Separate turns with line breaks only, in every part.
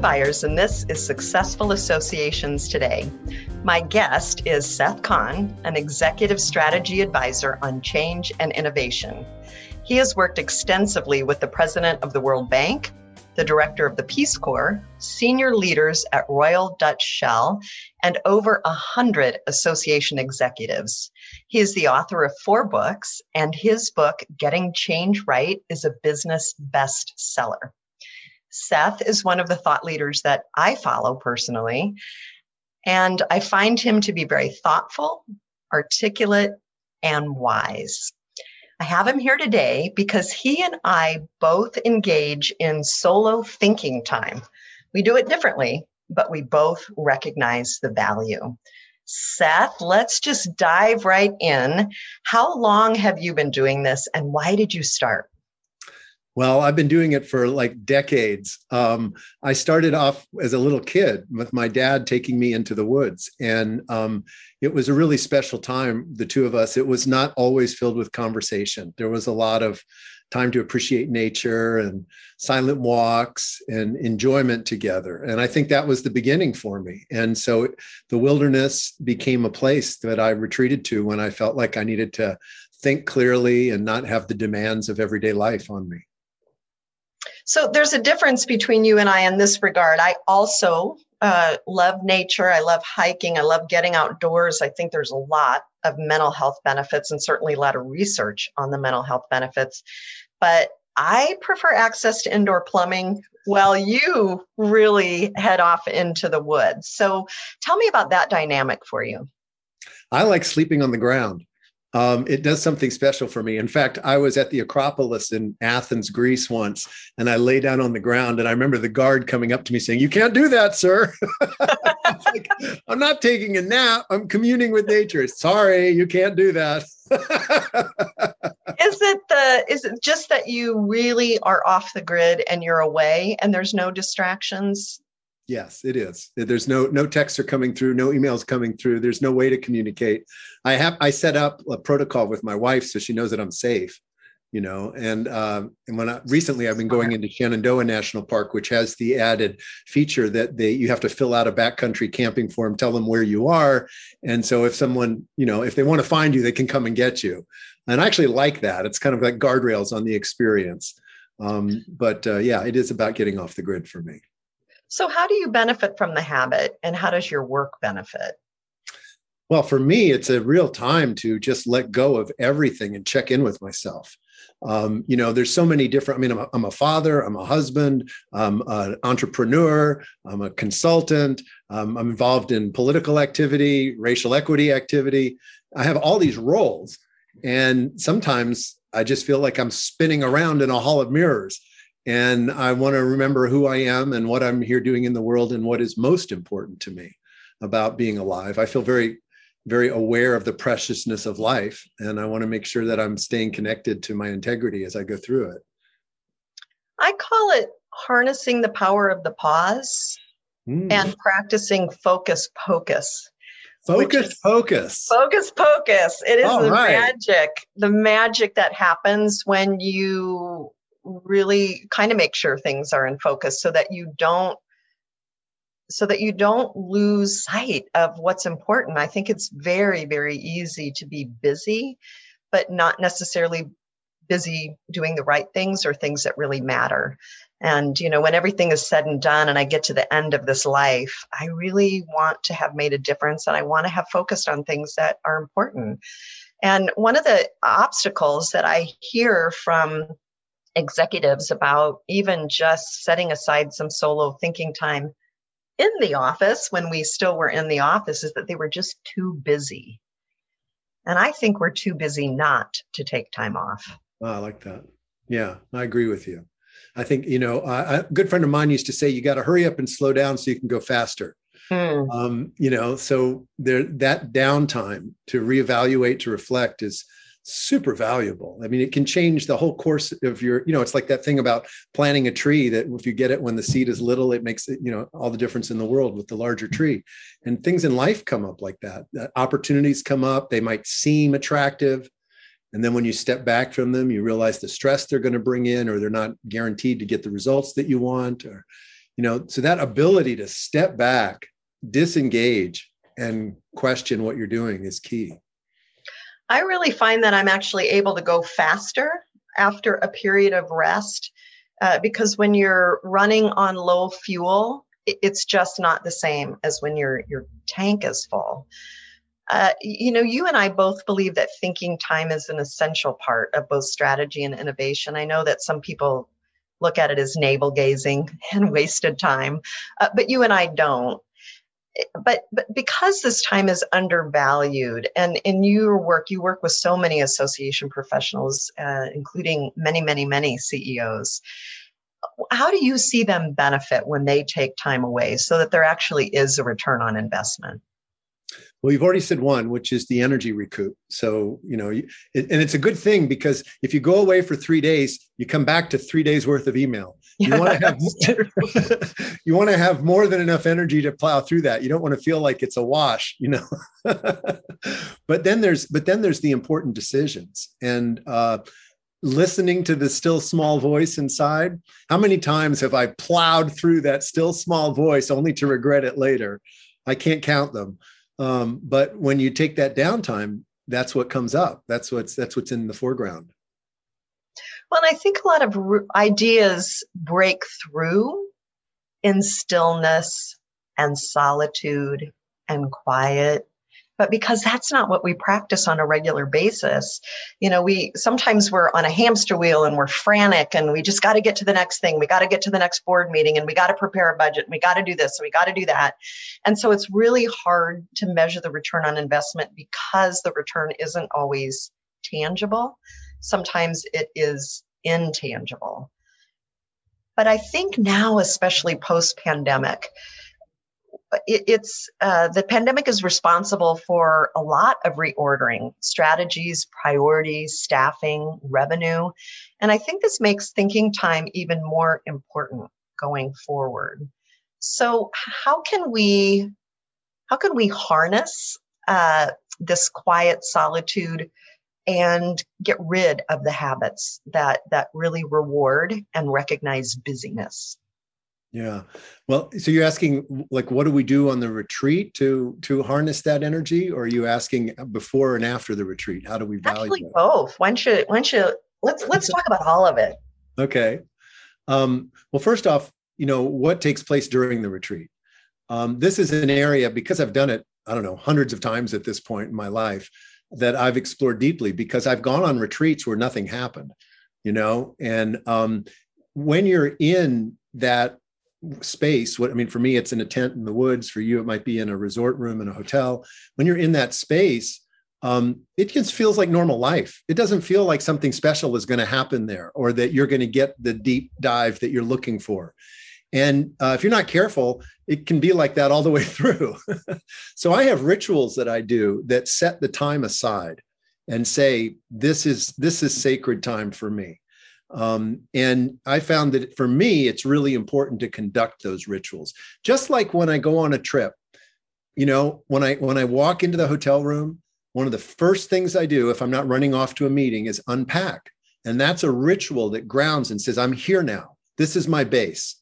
Byers, and this is Successful Associations Today. My guest is Seth Kahan, an executive strategy advisor on change and innovation. He has worked extensively with the president of the World Bank, the director of the Peace Corps, senior leaders at Royal Dutch Shell, and over a hundred association executives. He is the author of four books, and his book, Getting Change Right, is a business bestseller. Seth is one of the thought leaders that I follow personally, and I find him to be very thoughtful, articulate, and wise. I have him here today because he and I both engage in solo thinking time. We do it differently, but we both recognize the value. Seth, let's just dive right in. How long have you been doing this and why did you start?
Well, I've been doing it for like decades. Um, I started off as a little kid with my dad taking me into the woods. And um, it was a really special time, the two of us. It was not always filled with conversation, there was a lot of time to appreciate nature and silent walks and enjoyment together. And I think that was the beginning for me. And so the wilderness became a place that I retreated to when I felt like I needed to think clearly and not have the demands of everyday life on me.
So there's a difference between you and I in this regard. I also uh, love nature. I love hiking. I love getting outdoors. I think there's a lot of mental health benefits and certainly a lot of research on the mental health benefits. But I prefer access to indoor plumbing while you really head off into the woods. So tell me about that dynamic for you.
I like sleeping on the ground um, it does something special for me. In fact, I was at the Acropolis in Athens, Greece once, and I lay down on the ground. And I remember the guard coming up to me saying, You can't do that, sir. like, I'm not taking a nap. I'm communing with nature. Sorry, you can't do that.
is it the is it just that you really are off the grid and you're away and there's no distractions
Yes, it is. There's no no texts are coming through, no emails coming through. There's no way to communicate. I have I set up a protocol with my wife so she knows that I'm safe, you know. And um, and when I, recently I've been going into Shenandoah National Park, which has the added feature that they you have to fill out a backcountry camping form, tell them where you are, and so if someone you know if they want to find you, they can come and get you. And I actually like that. It's kind of like guardrails on the experience. Um, but uh, yeah, it is about getting off the grid for me.
So, how do you benefit from the habit and how does your work benefit?
Well, for me, it's a real time to just let go of everything and check in with myself. Um, you know, there's so many different. I mean, I'm a, I'm a father, I'm a husband, I'm an entrepreneur, I'm a consultant, um, I'm involved in political activity, racial equity activity. I have all these roles. And sometimes I just feel like I'm spinning around in a hall of mirrors and I want to remember who I am and what I'm here doing in the world and what is most important to me about being alive. I feel very, very aware of the preciousness of life. And I want to make sure that I'm staying connected to my integrity as I go through it.
I call it harnessing the power of the pause mm. and practicing focus pocus.
Focus pocus.
Focus pocus. It is All the right. magic, the magic that happens when you really kind of make sure things are in focus so that you don't so that you don't lose sight of what's important. I think it's very, very easy to be busy, but not necessarily busy doing the right things or things that really matter. And, you know, when everything is said and done and I get to the end of this life, I really want to have made a difference and I want to have focused on things that are important. And one of the obstacles that I hear from executives about even just setting aside some solo thinking time in the office when we still were in the office is that they were just too busy. And I think we're too busy not to take time off.
Oh, I like that. Yeah, I agree with you. I think, you know, a good friend of mine used to say, you got to hurry up and slow down so you can go faster. Hmm. Um, you know, so there that downtime to reevaluate, to reflect is super valuable. I mean, it can change the whole course of your, you know, it's like that thing about planting a tree that if you get it when the seed is little, it makes it, you know, all the difference in the world with the larger tree. And things in life come up like that. Opportunities come up, they might seem attractive. And then when you step back from them, you realize the stress they're going to bring in, or they're not guaranteed to get the results that you want, or you know so that ability to step back disengage and question what you're doing is key
i really find that i'm actually able to go faster after a period of rest uh, because when you're running on low fuel it's just not the same as when your your tank is full uh, you know, you and I both believe that thinking time is an essential part of both strategy and innovation. I know that some people look at it as navel gazing and wasted time, uh, but you and I don't. But but because this time is undervalued, and in your work, you work with so many association professionals, uh, including many, many, many CEOs. How do you see them benefit when they take time away so that there actually is a return on investment?
Well, you've already said one, which is the energy recoup. So, you know, and it's a good thing because if you go away for three days, you come back to three days worth of email. You want to have you want to have more than enough energy to plow through that. You don't want to feel like it's a wash, you know. but then there's but then there's the important decisions and uh, listening to the still small voice inside. How many times have I plowed through that still small voice only to regret it later? I can't count them. Um, but when you take that downtime, that's what comes up. That's what's that's what's in the foreground.
Well, I think a lot of ideas break through in stillness and solitude and quiet but because that's not what we practice on a regular basis you know we sometimes we're on a hamster wheel and we're frantic and we just got to get to the next thing. We got to get to the next board meeting and we got to prepare a budget and we got to do this and we got to do that. And so it's really hard to measure the return on investment because the return isn't always tangible. Sometimes it is intangible. But i think now especially post pandemic it, it's uh, the pandemic is responsible for a lot of reordering strategies, priorities, staffing, revenue. And I think this makes thinking time even more important going forward. So how can we how can we harness uh, this quiet solitude and get rid of the habits that that really reward and recognize busyness?
Yeah. Well, so you're asking like what do we do on the retreat to to harness that energy or are you asking before and after the retreat? How do we value
Actually, both. Why don't you why don't you let's let's talk about all of it.
Okay. Um, well, first off, you know, what takes place during the retreat? Um, this is an area because I've done it, I don't know, hundreds of times at this point in my life that I've explored deeply because I've gone on retreats where nothing happened, you know, and um, when you're in that space what i mean for me it's in a tent in the woods. For you it might be in a resort room in a hotel. When you're in that space um, it just feels like normal life. It doesn't feel like something special is going to happen there or that you're going to get the deep dive that you're looking for. And uh, if you're not careful it can be like that all the way through. So i have rituals that i do that set the time aside and say this is this is sacred time for me um, and I found that for me, it's really important to conduct those rituals. Just like when I go on a trip, you know, when I when I walk into the hotel room, one of the first things I do if I'm not running off to a meeting is unpack. And that's a ritual that grounds and says, I'm here now. This is my base.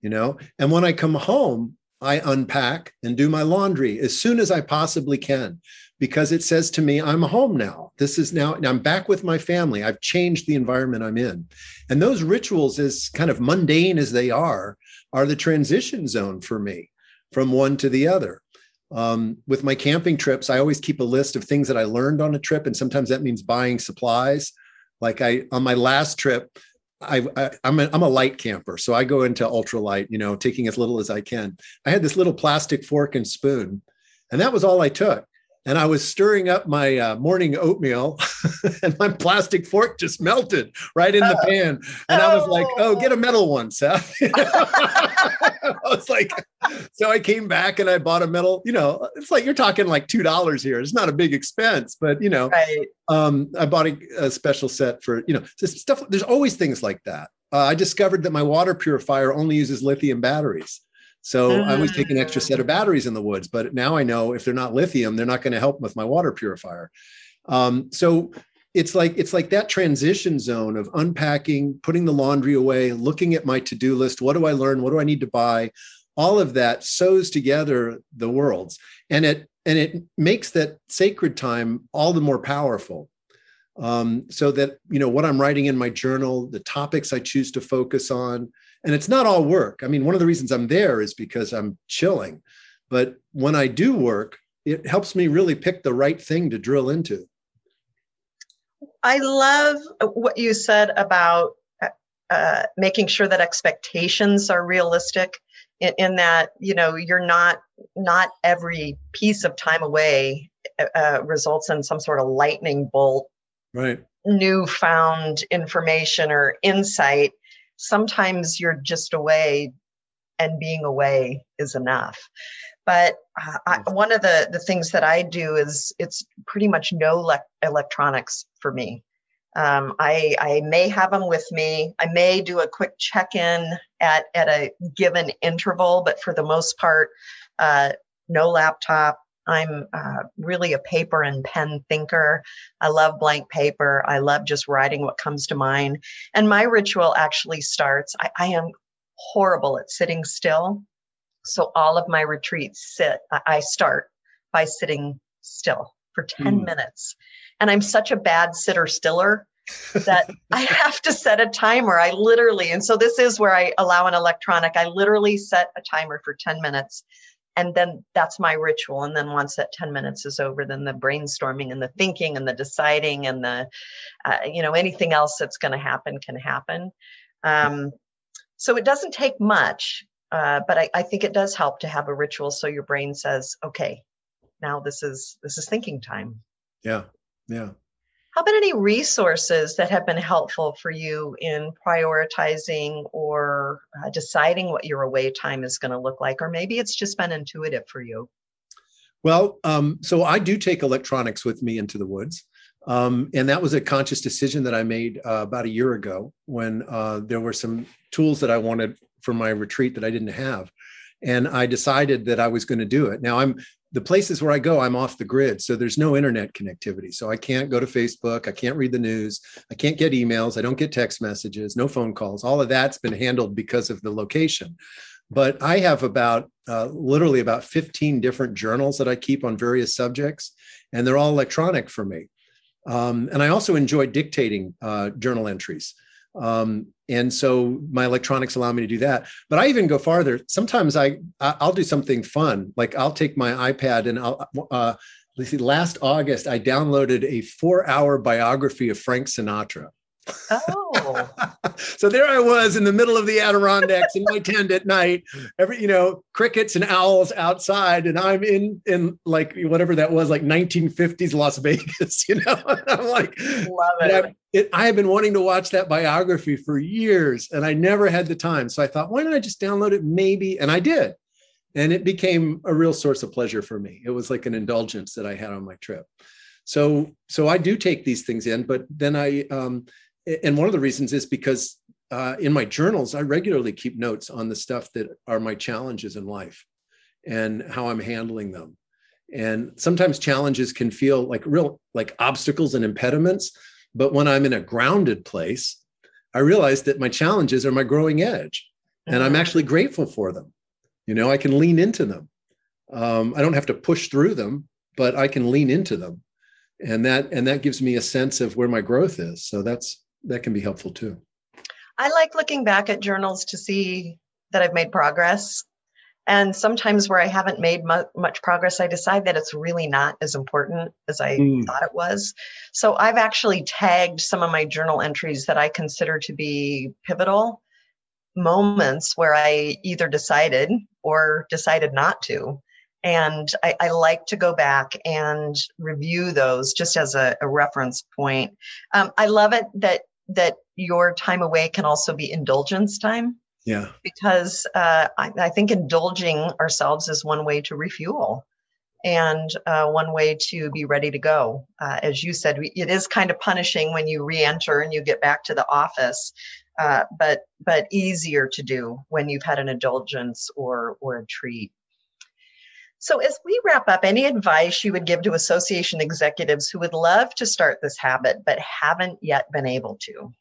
You know, and when I come home, I unpack and do my laundry as soon as I possibly can because it says to me, I'm home now. This is now, I'm back with my family. I've changed the environment I'm in. And those rituals, as kind of mundane as they are, are the transition zone for me from one to the other. Um, with my camping trips, I always keep a list of things that I learned on a trip. And sometimes that means buying supplies. Like I, on my last trip, I, am a, I'm a light camper, so I go into ultralight, you know, taking as little as I can. I had this little plastic fork and spoon, and that was all I took and I was stirring up my uh, morning oatmeal, and my plastic fork just melted right in the oh. pan. And I was like, "Oh, get a metal one, Seth." I was like, so I came back and I bought a metal. You know, it's like you're talking like two dollars here. It's not a big expense, but you know, right. um, I bought a, a, special set for you know stuff. There's always things like that. Uh, I discovered that my water purifier only uses lithium batteries. So I always take an extra set of batteries in the woods, but now I know if they're not lithium, they're not going to help with my water purifier. Um, so it's like it's like that transition zone of unpacking putting the laundry away looking at my to-do list what do i learn? What do i need to buy? All of that sews together the worlds and it and it makes that sacred time all the more powerful. Um, so that you know what i'm writing in my journal the topics i choose to focus on and it's not all work. I mean one of the reasons i'm there is because i'm chilling. But when i do work it helps me really pick the right thing to drill into.
I love what you said about uh, making sure that expectations are realistic in, in, that you know you're not not every piece of time away uh, uh results in some sort of lightning bolt.
Right.
Newfound information or insight sometimes you're just away and being away is enough but uh, I, one of the the things that i do is it's pretty much no le- electronics for me um, I, I may have them with me. I may do a quick check in at, at a given interval, but for the most part, uh, no laptop. I'm uh, really a paper and pen thinker. I love blank paper. I love just writing what comes to mind. And my ritual actually starts, I, I am horrible at sitting still. So all of my retreats sit, I, start by sitting still for 10 mm. minutes. And I'm such a bad sitter stiller that I have to set a timer. I literally, and so this is where I allow an electronic. I literally set a timer for 10 minutes. And then that's my ritual. And then once that 10 minutes is over, then the brainstorming and the thinking and the deciding and the, uh, you know, anything else that's going to happen can happen. Um, so it doesn't take much, uh, but I, I think it does help to have a ritual so your brain says, okay, now this is this is thinking time.
Yeah. Yeah.
How about any resources that have been helpful for you in prioritizing or uh, deciding what your away time is going to look like? Or maybe it's just been intuitive for you.
Well, um, so I do take electronics with me into the woods. Um, and that was a conscious decision that I made uh, about a year ago when uh, there were some tools that I wanted for my retreat that I didn't have. And I decided that I was going to do it. Now I'm the places where I go, I'm off the grid. So there's no internet connectivity. So I can't go to Facebook. I can't read the news. I can't get emails. I don't get text messages, no phone calls. All of that's been handled because of the location. But I have about uh, literally about 15 different journals that I keep on various subjects, and they're all electronic for me. Um, and I also enjoy dictating uh, journal entries. Um, and so my electronics allow me to do that. But i even go farther. Sometimes i i'll do something fun. Like i'll take my ipad and i'll uh let's see last august i downloaded a four hour biography of frank sinatra
Oh.
so there I was in the middle of the Adirondacks in my tent at night, every you know, crickets and owls outside, and I'm in in like whatever that was, like 1950s Las Vegas, you know. I'm like,
love it.
it. I have been wanting to watch that biography for years, and I never had the time. So I thought, why don't I just download it? Maybe, and I did, and it became a real source of pleasure for me. It was like an indulgence that I had on my trip. So, so I do take these things in, but then I um, and one of the reasons is because uh, in my journals, I regularly keep notes on the stuff that are my challenges in life and how I'm handling them. And sometimes challenges can feel like real, like obstacles and impediments. But when I'm in a grounded place, I realize that my challenges are my growing edge and I'm mm-hmm. actually grateful for them. You know, I can lean into them. Um, I don't have to push through them, but I can lean into them. And that, and that gives me a sense of where my growth is. So that's, that can be helpful too.
I like looking back at journals to see that I've made progress. And sometimes where I haven't made mu- much progress, I decide that it's really not as important as I mm. thought it was. So I've actually tagged some of my journal entries that I consider to be pivotal moments where I either decided or decided not to. And I, I like to go back and review those just as a, a reference point. Um, I love it that that your time away can also be indulgence time.
Yeah.
Because uh, I, I, think indulging ourselves is one way to refuel and uh, one way to be ready to go. Uh, as you said, it is kind of punishing when you re-enter and you get back to the office, uh, but but easier to do when you've had an indulgence or or a treat. So, as we wrap up, any advice you would give to association executives who would love to start this habit but haven't yet been able to?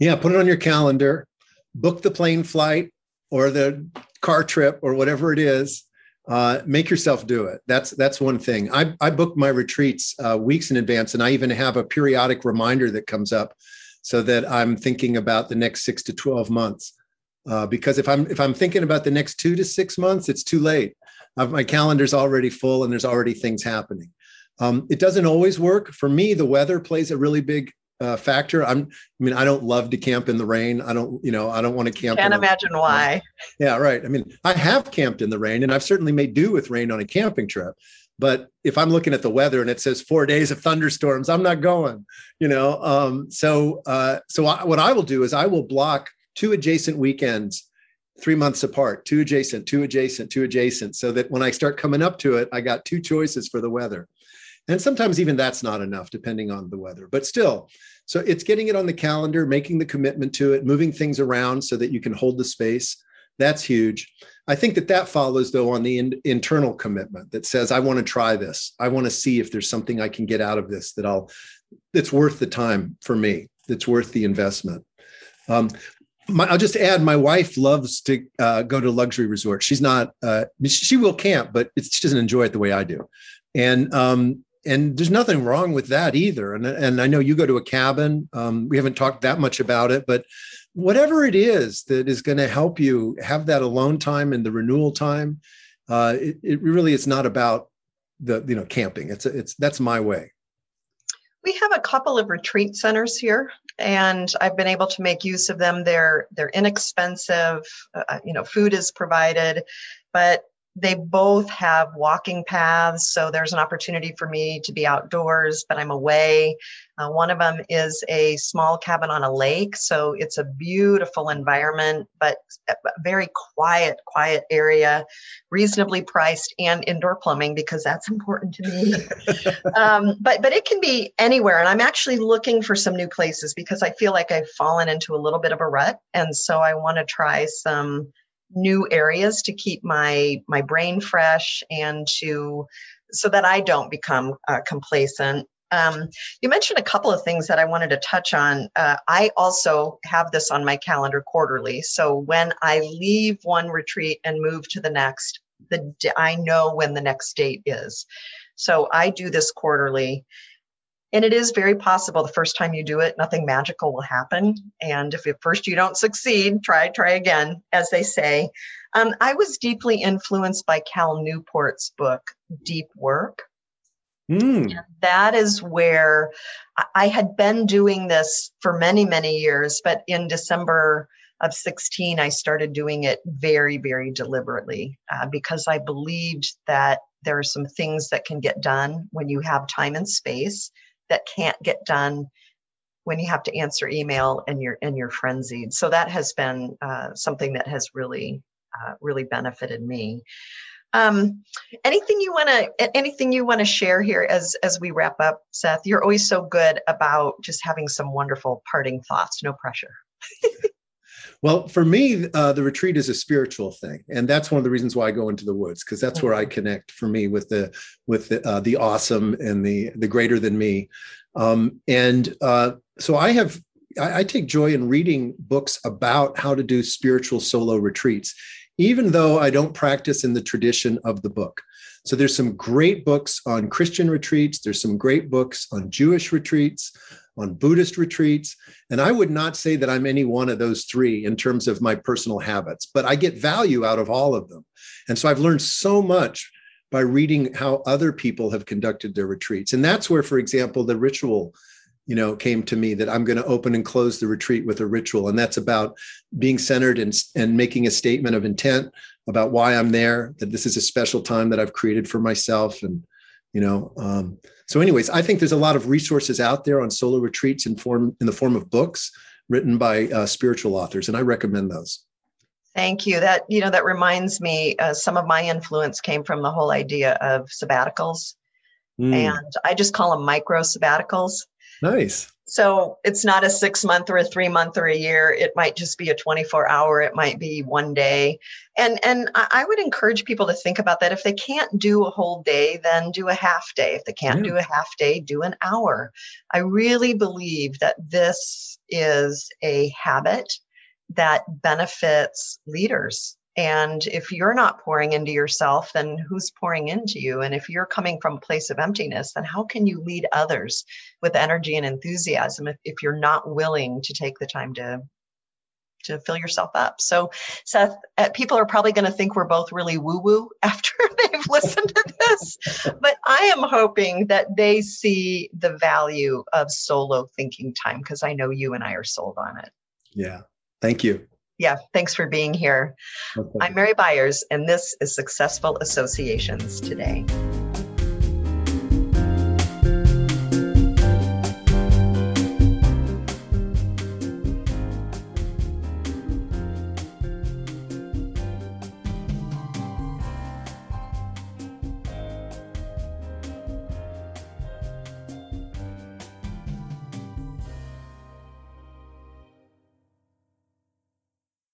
Yeah, put it on your calendar, book the plane flight or the car trip or whatever it is. Uh, make yourself do it. That's that's one thing. I I book my retreats uh, weeks in advance, and I even have a periodic reminder that comes up, so that I'm thinking about the next six to twelve months. Uh, because if I'm if I'm thinking about the next two to six months, it's too late my calendar's already full and there's already things happening. Um, it doesn't always work. For me, the weather plays a really big uh, factor. I'm, I mean, I don't love to camp in the rain. I don't, you know, I don't want to camp.
Can't imagine a, why.
Yeah, right. I mean, I have camped in the rain, and I've certainly made do with rain on a camping trip. But if I'm looking at the weather and it says four days of thunderstorms, I'm not going. You know, um, so uh, so I, what I will do is I will block two adjacent weekends three months apart, two adjacent, two adjacent, two adjacent, so that when I start coming up to it, I got two choices for the weather. And sometimes even that's not enough, depending on the weather. But still, so it's getting it on the calendar, making the commitment to it, moving things around so that you can hold the space. That's huge. I think that that follows, though, on the in, internal commitment that says, I want to try this. I want to see if there's something I can get out of this that I'll, that's worth the time for me, that's worth the investment. Um, my, I'll just add, my wife loves to uh, go to luxury resorts. She's not, uh, she will camp, but she doesn't enjoy it the way I do. And, um, and there's nothing wrong with that either. And, and I know you go to a cabin. Um, we haven't talked that much about it, but whatever it is that is going to help you have that alone time and the renewal time, uh, it, it really is not about the, you know, camping. It's, it's, that's my way.
We have a couple of retreat centers here and I've been able to make use of them. They're they're inexpensive. Uh, you know, food is provided, but they both have walking paths so there's an opportunity for me to be outdoors but i'm away. Uh, one of them is a small cabin on a lake so it's a beautiful environment but a very quiet quiet area reasonably priced and indoor plumbing because that's important to me. Um, but but it can be anywhere and i'm actually looking for some new places because i feel like i've fallen into a little bit of a rut and so i want to try some new areas to keep my my brain fresh and to so that I don't become uh, complacent. Um, you mentioned a couple of things that I wanted to touch on. Uh, I also have this on my calendar quarterly. So when I leave one retreat and move to the next, the I know when the next date is. So I do this quarterly. And it is very possible the first time you do it, nothing magical will happen. And if at first you don't succeed, try, try again, as they say. Um, I was deeply influenced by Cal Newport's book, Deep Work. Mm. That is where I had been doing this for many, many years, but in December of 16, I started doing it very, very deliberately uh, because I believed that there are some things that can get done when you have time and space that can't get done when you have to answer email and you're and you're frenzied. So that has been uh, something that has really uh, really benefited me. Um, anything you want to anything you want to share here as as we wrap up, Seth? You're always so good about just having some wonderful parting thoughts. No pressure.
Well, for me, uh, the retreat is a spiritual thing, and that's one of the reasons why I go into the woods because that's where I connect for me with the with the, uh, the awesome and the the greater than me. Um, and uh, so I have I, I take joy in reading books about how to do spiritual solo retreats, even though I don't practice in the tradition of the book. So there's some great books on Christian retreats. There's some great books on Jewish retreats on Buddhist retreats. And I would not say that I'm any one of those three in terms of my personal habits, but I get value out of all of them. And so I've learned so much by reading how other people have conducted their retreats. And that's where, for example, the ritual you know came to me that i'm going to open and close the retreat with a ritual and that's about being centered and, and making a statement of intent about why i'm there that this is a special time that i've created for myself and you know um, so anyways i think there's a lot of resources out there on solo retreats in form in the form of books written by uh, spiritual authors and i recommend those.
Thank you. That you know that reminds me uh, some of my influence came from the whole idea of sabbaticals. Mm. and i just call them micro sabbaticals.
Nice
So it's not a six month or a three month or a year. It might just be a 24 hour. It might be one day. And, and I would encourage people to think about that. If they can't do a whole day, then do a half day. If they can't yeah. do a half day, do an hour. I really believe that this is a habit that benefits leaders and if you're not pouring into yourself, then who's pouring into you? And if you're coming from a place of emptiness, then how can you lead others with energy and enthusiasm if, if you're not willing to take the time to to fill yourself up. So, Seth, uh, people are probably going to think we're both really woo woo after they've listened to this, but I am hoping that they see the value of solo thinking time because I know you and I are sold on it.
Yeah. Thank you.
Yeah, thanks for being here. Okay. I'm Mary Byers, and this is Successful Associations Today.